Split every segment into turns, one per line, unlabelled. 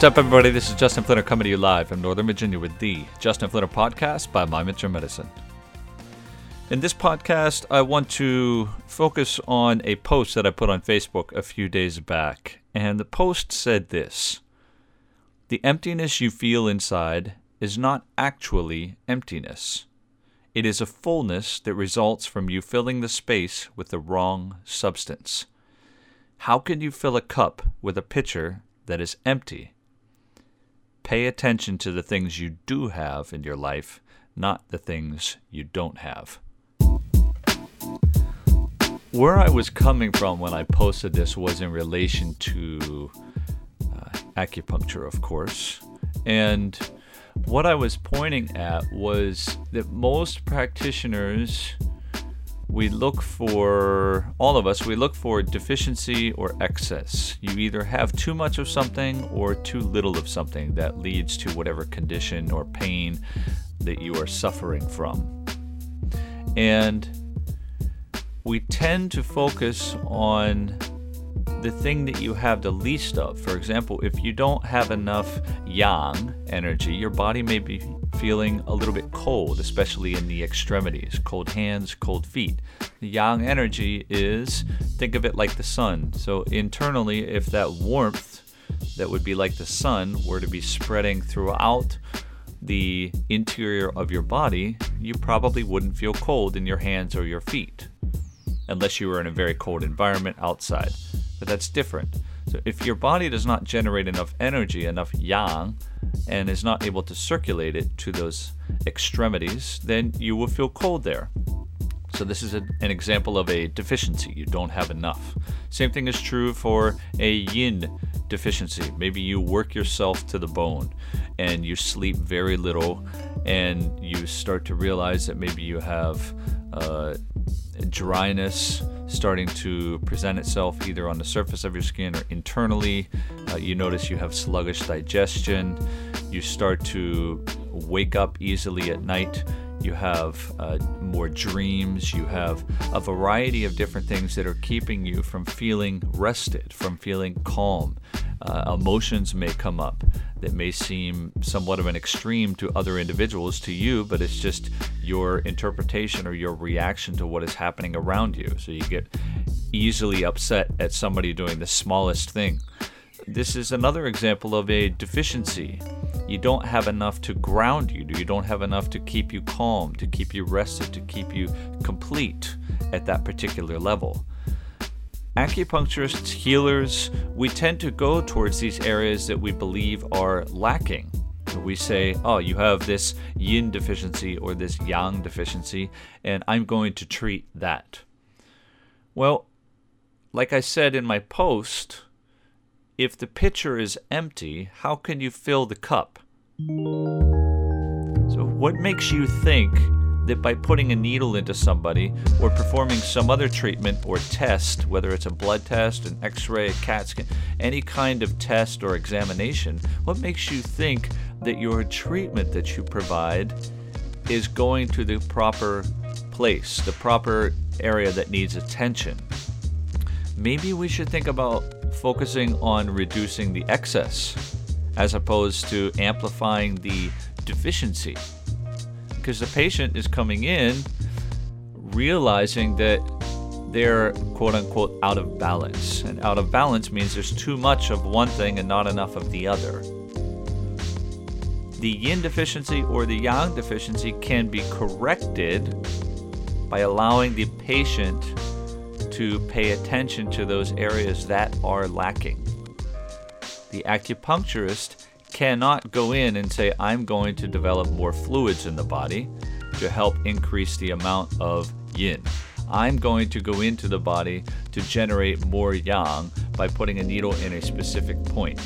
What's up, everybody? This is Justin Flinner coming to you live from Northern Virginia with the Justin Flinner Podcast by My Metro Medicine. In this podcast, I want to focus on a post that I put on Facebook a few days back. And the post said this The emptiness you feel inside is not actually emptiness. It is a fullness that results from you filling the space with the wrong substance. How can you fill a cup with a pitcher that is empty? Pay attention to the things you do have in your life, not the things you don't have. Where I was coming from when I posted this was in relation to uh, acupuncture, of course. And what I was pointing at was that most practitioners we look for, all of us, we look for deficiency or excess. You either have too much of something or too little of something that leads to whatever condition or pain that you are suffering from. And we tend to focus on the thing that you have the least of. For example, if you don't have enough yang energy, your body may be feeling a little bit cold, especially in the extremities cold hands, cold feet. The yang energy is, think of it like the sun. So, internally, if that warmth that would be like the sun were to be spreading throughout the interior of your body, you probably wouldn't feel cold in your hands or your feet, unless you were in a very cold environment outside but that's different. So if your body does not generate enough energy, enough yang, and is not able to circulate it to those extremities, then you will feel cold there. So this is a, an example of a deficiency. You don't have enough. Same thing is true for a yin deficiency. Maybe you work yourself to the bone and you sleep very little and you start to realize that maybe you have uh, dryness starting to present itself either on the surface of your skin or internally. Uh, you notice you have sluggish digestion. You start to wake up easily at night. You have uh, more dreams. You have a variety of different things that are keeping you from feeling rested, from feeling calm. Uh, emotions may come up that may seem somewhat of an extreme to other individuals to you, but it's just your interpretation or your reaction to what is happening around you. So you get easily upset at somebody doing the smallest thing. This is another example of a deficiency. You don't have enough to ground you. You don't have enough to keep you calm, to keep you rested, to keep you complete at that particular level acupuncturists, healers, we tend to go towards these areas that we believe are lacking. We say, oh, you have this yin deficiency or this yang deficiency, and I'm going to treat that. Well, like I said in my post, if the pitcher is empty, how can you fill the cup? So, what makes you think that by putting a needle into somebody or performing some other treatment or test, whether it's a blood test, an x ray, a CAT scan, any kind of test or examination, what makes you think that your treatment that you provide is going to the proper place, the proper area that needs attention? Maybe we should think about focusing on reducing the excess as opposed to amplifying the deficiency because the patient is coming in realizing that they're quote unquote out of balance. And out of balance means there's too much of one thing and not enough of the other. The yin deficiency or the yang deficiency can be corrected by allowing the patient to pay attention to those areas that are lacking. The acupuncturist cannot go in and say, I'm going to develop more fluids in the body to help increase the amount of yin. I'm going to go into the body to generate more yang by putting a needle in a specific point.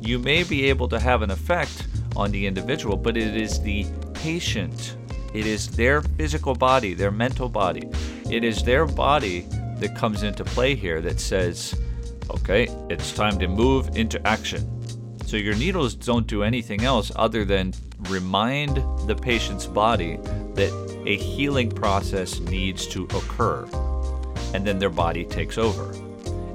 You may be able to have an effect on the individual, but it is the patient. It is their physical body, their mental body. It is their body that comes into play here that says, okay, it's time to move into action. So your needles don't do anything else other than remind the patient's body that a healing process needs to occur, and then their body takes over.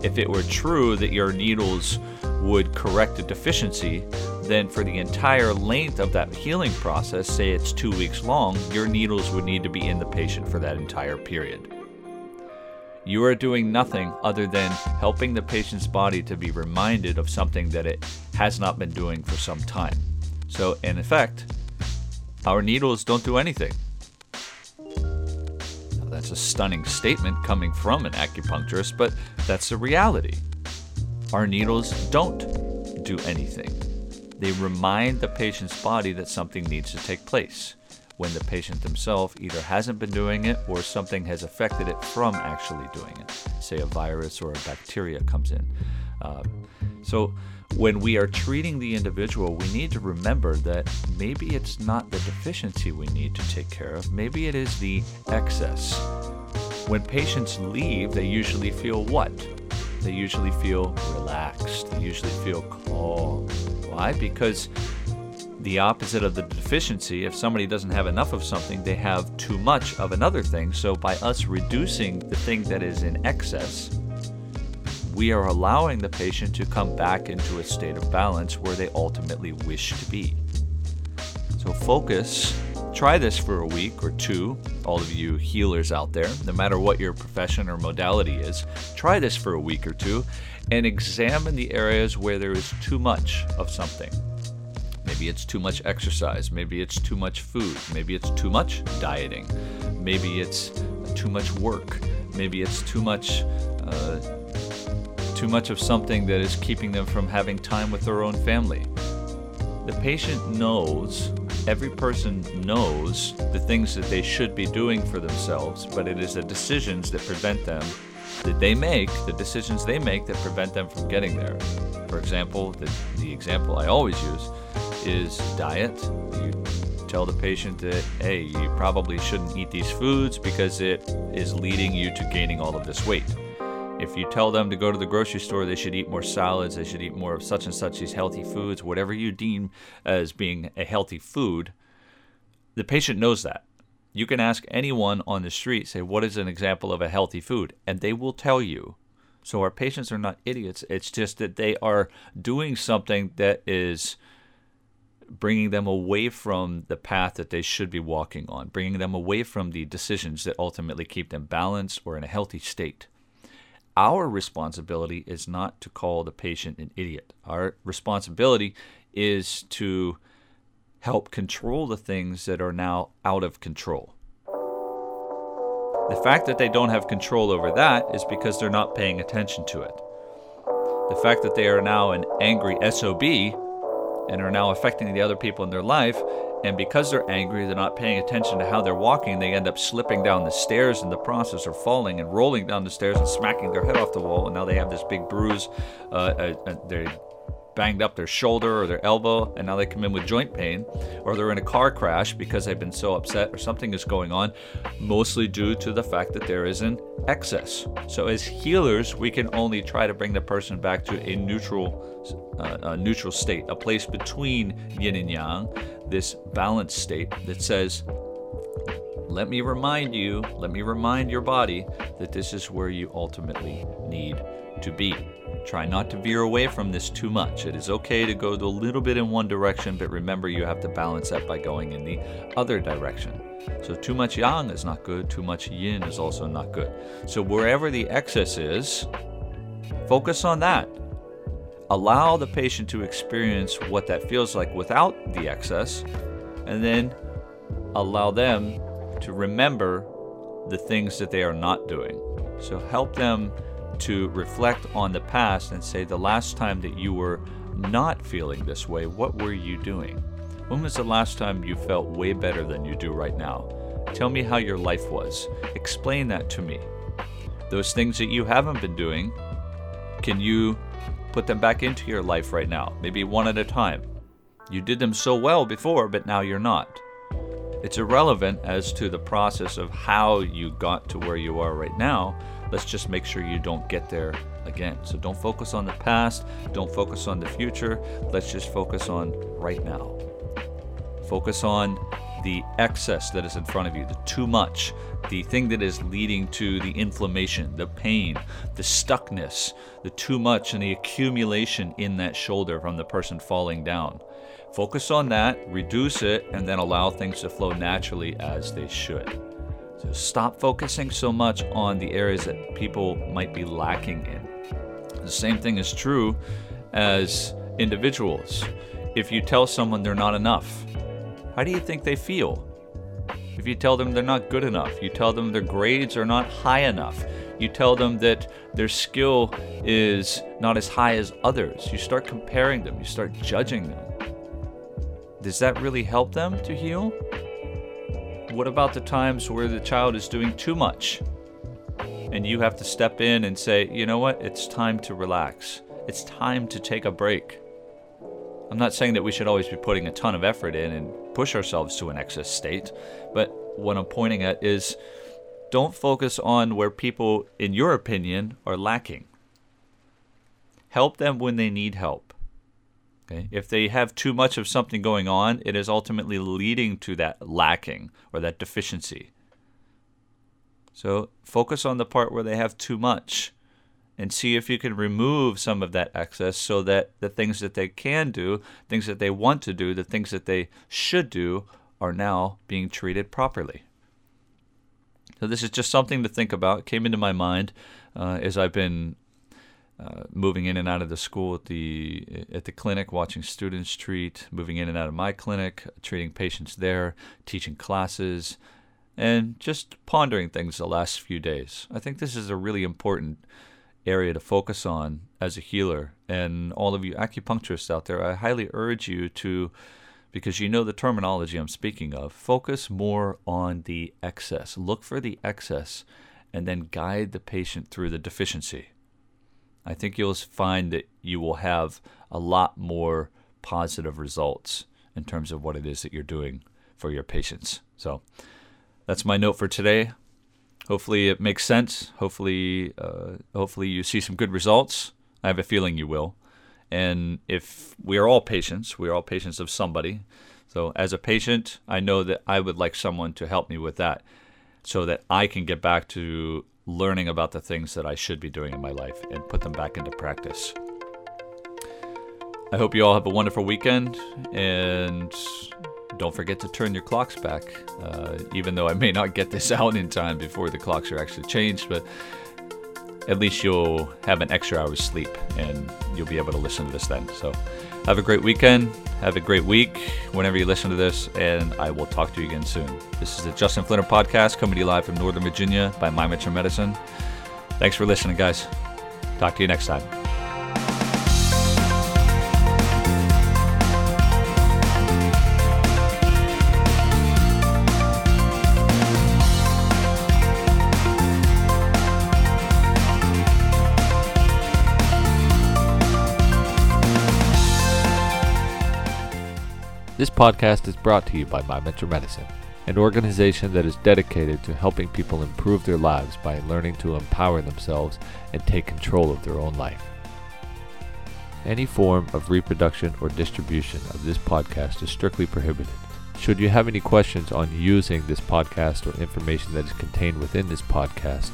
If it were true that your needles would correct a deficiency, then for the entire length of that healing process, say it's two weeks long, your needles would need to be in the patient for that entire period. You are doing nothing other than helping the patient's body to be reminded of something that it has not been doing for some time. So, in effect, our needles don't do anything. Now, that's a stunning statement coming from an acupuncturist, but that's the reality. Our needles don't do anything. They remind the patient's body that something needs to take place when the patient themselves either hasn't been doing it or something has affected it from actually doing it. Say a virus or a bacteria comes in. Uh, so, when we are treating the individual, we need to remember that maybe it's not the deficiency we need to take care of, maybe it is the excess. When patients leave, they usually feel what? They usually feel relaxed, they usually feel calm. Why? Because the opposite of the deficiency, if somebody doesn't have enough of something, they have too much of another thing. So, by us reducing the thing that is in excess, we are allowing the patient to come back into a state of balance where they ultimately wish to be. So, focus. Try this for a week or two, all of you healers out there, no matter what your profession or modality is. Try this for a week or two and examine the areas where there is too much of something. Maybe it's too much exercise. Maybe it's too much food. Maybe it's too much dieting. Maybe it's too much work. Maybe it's too much. Uh, too much of something that is keeping them from having time with their own family. The patient knows, every person knows the things that they should be doing for themselves, but it is the decisions that prevent them, that they make, the decisions they make that prevent them from getting there. For example, the, the example I always use is diet. You tell the patient that, hey, you probably shouldn't eat these foods because it is leading you to gaining all of this weight. If you tell them to go to the grocery store, they should eat more salads, they should eat more of such and such these healthy foods, whatever you deem as being a healthy food, the patient knows that. You can ask anyone on the street, say, What is an example of a healthy food? And they will tell you. So our patients are not idiots. It's just that they are doing something that is bringing them away from the path that they should be walking on, bringing them away from the decisions that ultimately keep them balanced or in a healthy state. Our responsibility is not to call the patient an idiot. Our responsibility is to help control the things that are now out of control. The fact that they don't have control over that is because they're not paying attention to it. The fact that they are now an angry SOB and are now affecting the other people in their life and because they're angry, they're not paying attention to how they're walking. They end up slipping down the stairs in the process, or falling and rolling down the stairs and smacking their head off the wall. And now they have this big bruise. Uh, uh, uh they banged up their shoulder or their elbow, and now they come in with joint pain, or they're in a car crash because they've been so upset, or something is going on, mostly due to the fact that there is an excess. So, as healers, we can only try to bring the person back to a neutral, uh, a neutral state, a place between yin and yang this balanced state that says, let me remind you, let me remind your body that this is where you ultimately need to be. Try not to veer away from this too much. It is okay to go a little bit in one direction, but remember you have to balance that by going in the other direction. So, too much yang is not good, too much yin is also not good. So, wherever the excess is, focus on that allow the patient to experience what that feels like without the excess, and then allow them to remember the things that they are not doing. So help them to reflect on the past and say, the last time that you were not feeling this way, what were you doing? When was the last time you felt way better than you do right now? Tell me how your life was. Explain that to me. Those things that you haven't been doing, can you put them back into your life right now, maybe one at a time. You did them so well before, but now you're not. It's irrelevant as to the process of how you got to where you are right now. Let's just make sure you don't get there again. So don't focus on the past, don't focus on the future. Let's just focus on right now. Focus on the excess that is in front of you, the too much, the thing that is leading to the inflammation, the pain, the stuckness, the too much, and the accumulation in that shoulder from the person falling down. Focus on that, reduce it, and then allow things to flow naturally as they should. So stop focusing so much on the areas that people might be lacking in. The same thing is true as individuals. If you tell someone they're not enough, how do you think they feel? If you tell them they're not good enough, you tell them their grades are not high enough, you tell them that their skill is not as high as others, you start comparing them, you start judging them. Does that really help them to heal? What about the times where the child is doing too much? And you have to step in and say, you know what, it's time to relax. It's time to take a break. I'm not saying that we should always be putting a ton of effort in and push ourselves to an excess state, but what I'm pointing at is don't focus on where people, in your opinion, are lacking. Help them when they need help. Okay? If they have too much of something going on, it is ultimately leading to that lacking or that deficiency. So focus on the part where they have too much and see if you can remove some of that excess so that the things that they can do, things that they want to do, the things that they should do are now being treated properly. So this is just something to think about. It came into my mind uh, as I've been uh, moving in and out of the school at the at the clinic, watching students treat, moving in and out of my clinic, treating patients there, teaching classes, and just pondering things the last few days. I think this is a really important area to focus on as a healer. And all of you acupuncturists out there, I highly urge you to, because you know the terminology I'm speaking of, focus more on the excess. Look for the excess and then guide the patient through the deficiency. I think you'll find that you will have a lot more positive results in terms of what it is that you're doing for your patients. So that's my note for today. Hopefully it makes sense. Hopefully, uh, hopefully you see some good results. I have a feeling you will. And if we are all patients, we are all patients of somebody. So as a patient, I know that I would like someone to help me with that, so that I can get back to learning about the things that I should be doing in my life and put them back into practice. I hope you all have a wonderful weekend and don't forget to turn your clocks back, uh, even though I may not get this out in time before the clocks are actually changed, but at least you'll have an extra hour's sleep and you'll be able to listen to this then. So have a great weekend. Have a great week whenever you listen to this, and I will talk to you again soon. This is the Justin Flinner podcast coming to you live from Northern Virginia by My Metro Medicine. Thanks for listening, guys. Talk to you next time.
This podcast is brought to you by My Metro Medicine, an organization that is dedicated to helping people improve their lives by learning to empower themselves and take control of their own life. Any form of reproduction or distribution of this podcast is strictly prohibited. Should you have any questions on using this podcast or information that is contained within this podcast,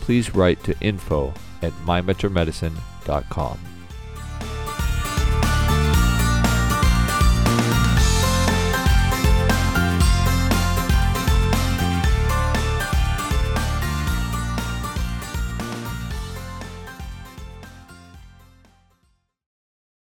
please write to info at mymetromedicine.com.